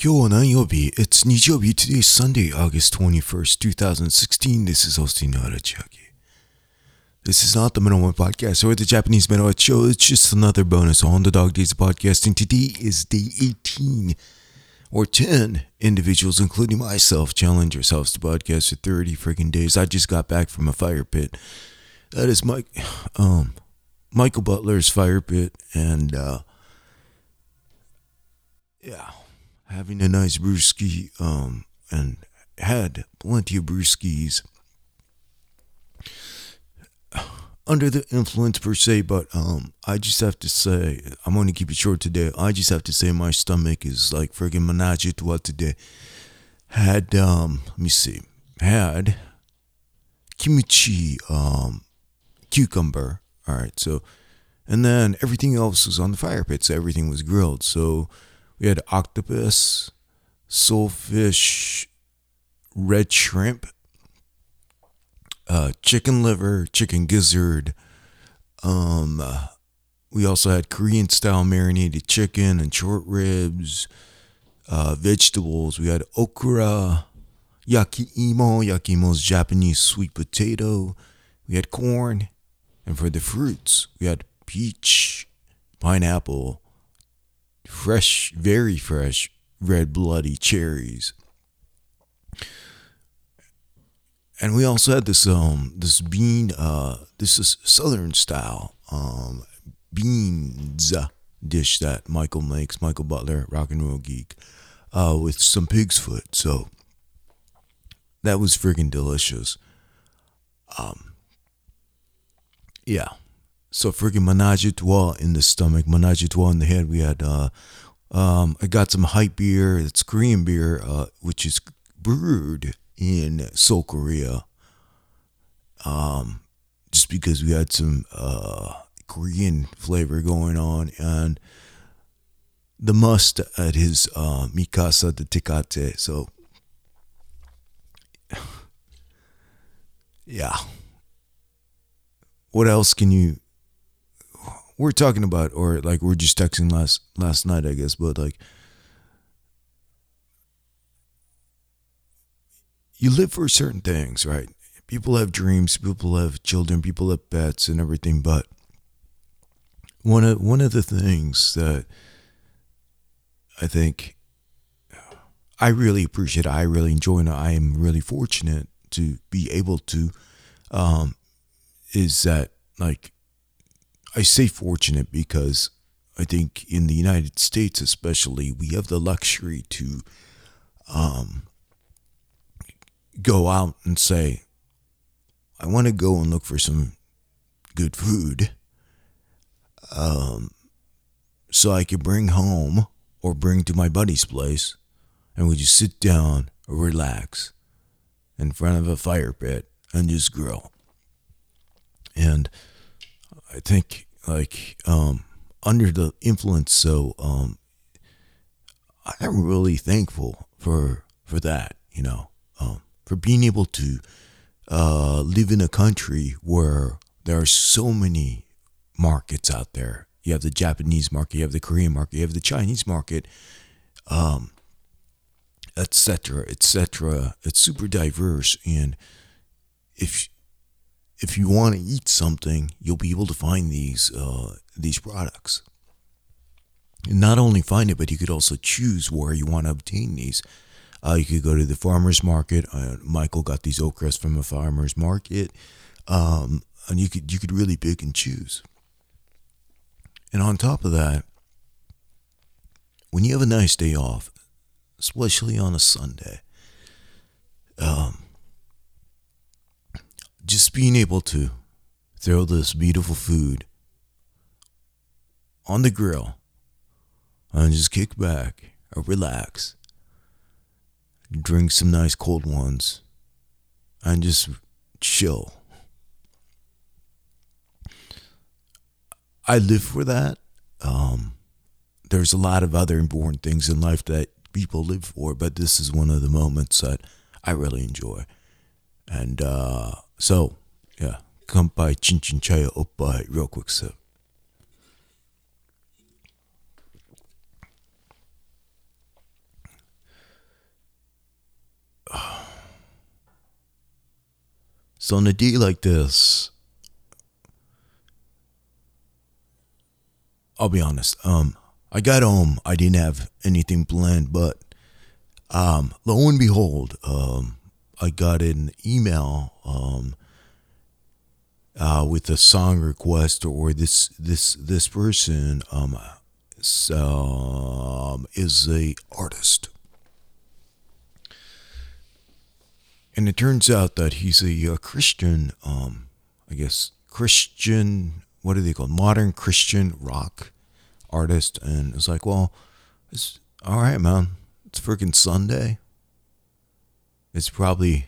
今日は何曜日 ?It's 日曜日 Today is Sunday, August 21st, 2016. This is Austin Arachiaki. This is not the Metal Podcast or the Japanese Metal Show. It's just another bonus on the Dog Days Podcast. And today is day 18 or 10 individuals, including myself, challenge ourselves to podcast for 30 freaking days. I just got back from a fire pit. That is Mike, um, Michael Butler's fire pit. And, uh, yeah having a nice brewski, um, and had plenty of brewskis under the influence per se, but um, I just have to say, I'm to keep it short today. I just have to say my stomach is like friggin' menage a trois today. Had um, let me see, had kimchi, um, cucumber. All right, so and then everything else was on the fire pit, so everything was grilled. So we had octopus, soulfish, red shrimp, uh, chicken liver, chicken gizzard. Um, we also had Korean style marinated chicken and short ribs, uh, vegetables. We had okra, yakiimo. Yakiimo is Japanese sweet potato. We had corn. And for the fruits, we had peach, pineapple, fresh, very fresh, red bloody cherries. and we also had this um this bean uh this is southern style um beans dish that Michael makes Michael Butler rock and roll geek uh with some pig's foot. So that was freaking delicious. Um yeah so freaking menage a in the stomach menage a in the head we had uh um I got some Hite beer it's Korean beer uh which is brewed in Seoul, Korea. Um, just because we had some uh, Korean flavor going on, and the must at his uh, Mikasa de Tecate. So, yeah. What else can you? We're talking about, or like we're just texting last last night, I guess, but like you live for certain things, right? People have dreams, people have children, people have pets and everything, but one of one of the things that I think I really appreciate, I really enjoy, and I am really fortunate to be able to, um, is that like I say fortunate because I think in the United States, especially, we have the luxury to, um, go out and say, I want to go and look for some good food um, so I could bring home or bring to my buddy's place and we just sit down or relax in front of a fire pit and just grill. And I think like um, under the influence, so um, I'm really thankful for for that, you know. Um, for being able to uh, live in a country where there are so many markets out there. You have the Japanese market, you have the Korean market, you have the Chinese market, um, etc., etc. It's super diverse, and if if you want to eat something, you'll be able to find these uh, these products. And not only find it, but you could also choose where you want to obtain these. Uh, you could go to the farmer's market. Uh, Michael got these okras from a farmer's market, um, and you could you could really pick and choose. And on top of that, when you have a nice day off, especially on a Sunday, um, just being able to throw this beautiful food on the grill and just kick back or relax drink some nice cold ones, and just chill. I live for that. Um, there's a lot of other important things in life that people live for, but this is one of the moments that I really enjoy. And uh, so, yeah, come by Chin Chin Chaya up by real quick sir. So on a day like this, I'll be honest. Um, I got home. I didn't have anything planned, but um, lo and behold, um, I got an email um, uh, with a song request, or this this this person um, um, is a artist, and it turns out that he's a, a Christian. Um, I guess Christian. What are they called? Modern Christian rock artist, and it's like, well, it's all right, man. It's freaking Sunday. It's probably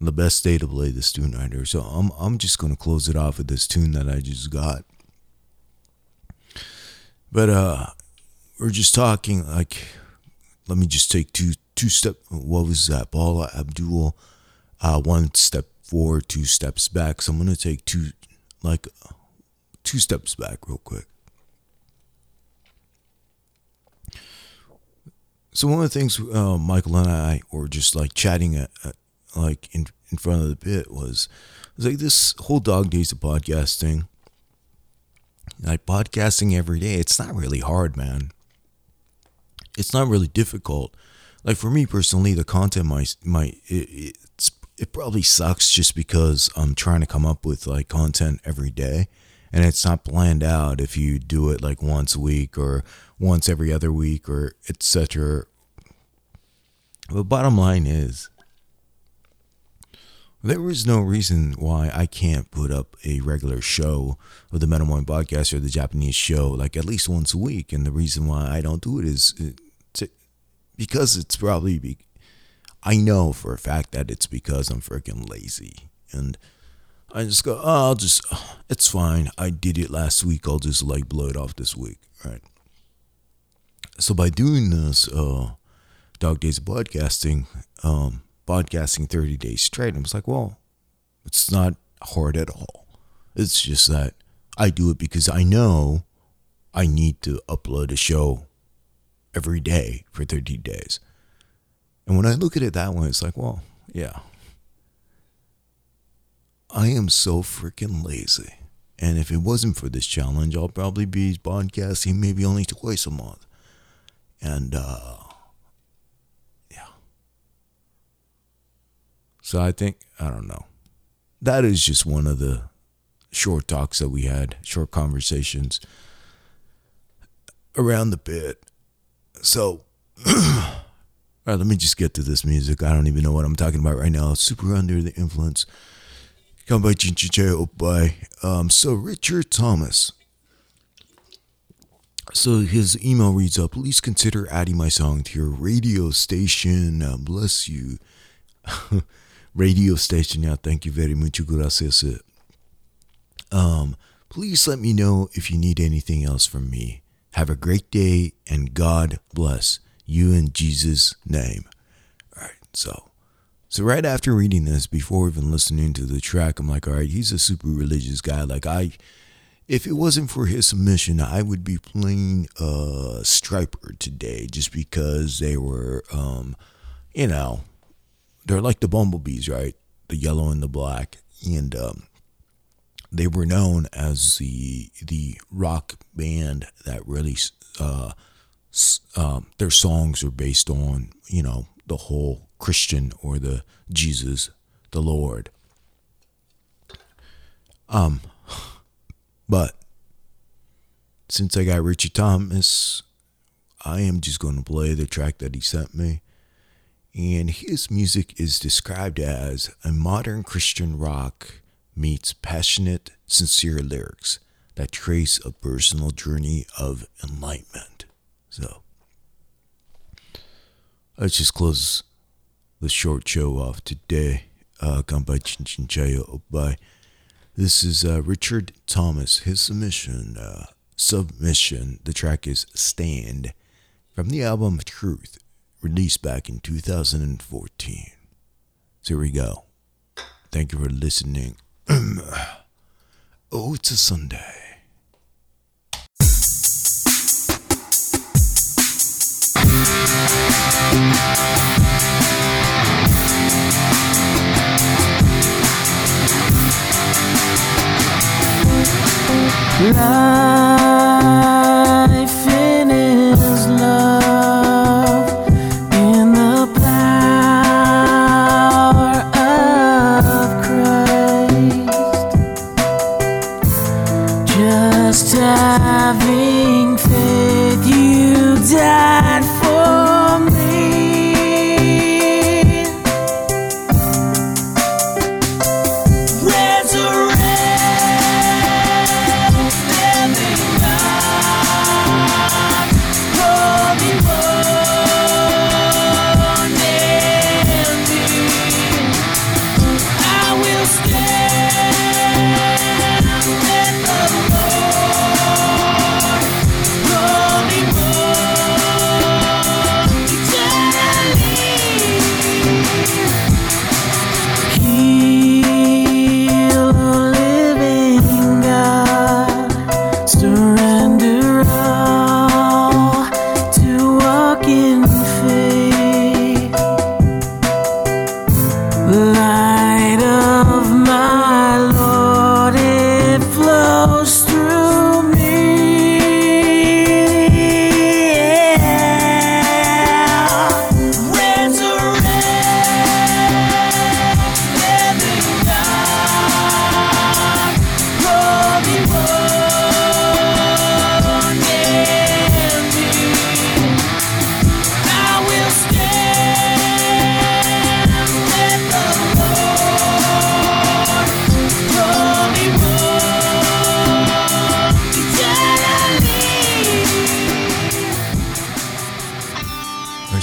the best day to play this tune right here. So I'm I'm just gonna close it off with this tune that I just got. But uh we're just talking like let me just take two two step what was that? Paula Abdul uh one step forward, two steps back. So I'm gonna take two like two steps back real quick. So one of the things uh, Michael and I were just like chatting at, at like in in front of the pit was was like this whole dog days of podcasting. Like podcasting every day, it's not really hard, man. It's not really difficult. Like for me personally, the content might might it, it's it probably sucks just because I'm trying to come up with like content every day and it's not planned out if you do it like once a week or once every other week or etc. But bottom line is, there is no reason why I can't put up a regular show of the Metal One podcast or the Japanese show like at least once a week. And the reason why I don't do it is uh, to, because it's probably be, I know for a fact that it's because I'm freaking lazy and I just go, oh, I'll just, it's fine. I did it last week. I'll just like blow it off this week, right? So by doing this, uh, Dog Days Podcasting, um, podcasting 30 days straight, I was like, well, it's not hard at all. It's just that I do it because I know I need to upload a show every day for 30 days. And when I look at it that way, it's like, well, yeah, I am so freaking lazy. And if it wasn't for this challenge, I'll probably be podcasting maybe only twice a month. And uh yeah. So I think I don't know. That is just one of the short talks that we had, short conversations around the pit. So all right, let me just get to this music. I don't even know what I'm talking about right now. Super under the influence. Come by Chinchiche by um, so Richard Thomas. So his email reads up, please consider adding my song to your radio station. Uh, bless you. radio station, yeah, thank you very much. Gracias. Um, please let me know if you need anything else from me. Have a great day and God bless you in Jesus' name. All right, so so right after reading this, before even listening to the track, I'm like, all right, he's a super religious guy. Like I, if it wasn't for his submission, I would be playing uh Stryper today, just because they were, um, you know, they're like the bumblebees, right? The yellow and the black, and um, they were known as the the rock band that really, uh, um, their songs are based on, you know, the whole Christian or the Jesus, the Lord. Um, but since I got Richie Thomas, I am just going to play the track that he sent me. And his music is described as a modern Christian rock meets passionate, sincere lyrics that trace a personal journey of enlightenment. So, let's just close the short show off today. Uh, by Chinchinchayo by. This is uh, Richard Thomas. His submission, uh, submission. The track is "Stand" from the album Truth, released back in 2014. So here we go. Thank you for listening. oh, it's a Sunday. Life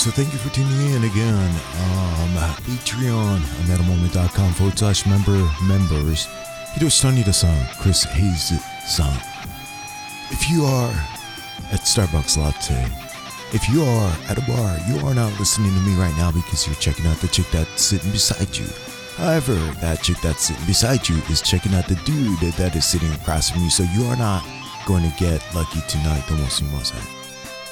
so thank you for tuning in again. Um, Patreon, metalmoment.com forward slash member members. Hiroshi san Chris Hayes san. If you are at Starbucks Latte, if you are at a bar, you are not listening to me right now because you're checking out the chick that's sitting beside you. However, that chick that's sitting beside you is checking out the dude that is sitting across from you, so you are not going to get lucky tonight, Tomo Sumimasen.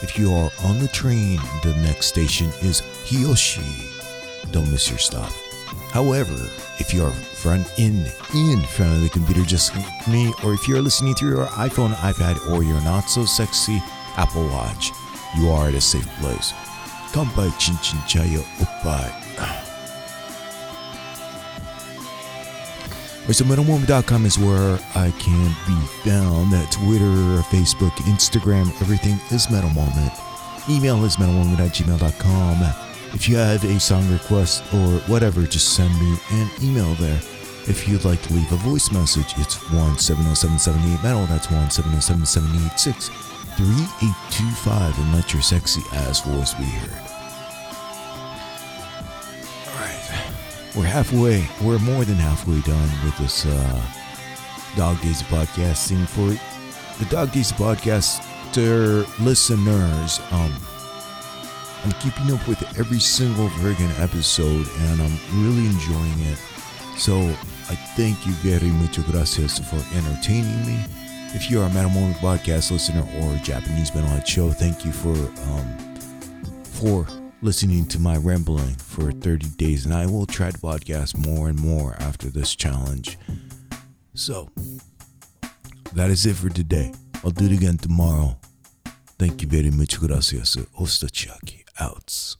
If you are on the train, the next station is Hiyoshi. Don't miss your stop. However, if you are front in in front of the computer just like me, or if you're listening through your iPhone, iPad, or your not so sexy Apple Watch, you are at a safe place. Kanpai chin chin chayo oppai. So metalmoment.com is where I can be found. That Twitter, Facebook, Instagram, everything is Metal Moment. Email is metalmoment at gmail.com. If you have a song request or whatever, just send me an email there. If you'd like to leave a voice message, it's 1707778 metal. That's 1707786 3825 and let your sexy ass voice be heard. We're halfway, we're more than halfway done with this uh, Dog Days podcast. Podcasting. For the Dog Days podcast, Podcaster listeners, um, I'm keeping up with every single friggin' episode and I'm really enjoying it. So I thank you very much, gracias, for entertaining me. If you are a Metal Moment podcast listener or Japanese Metalhead show, thank you for um, for listening to my rambling for 30 days, and I will try to podcast more and more after this challenge. So that is it for today. I'll do it again tomorrow. Thank you very much, gracias. Ostachiaki outs.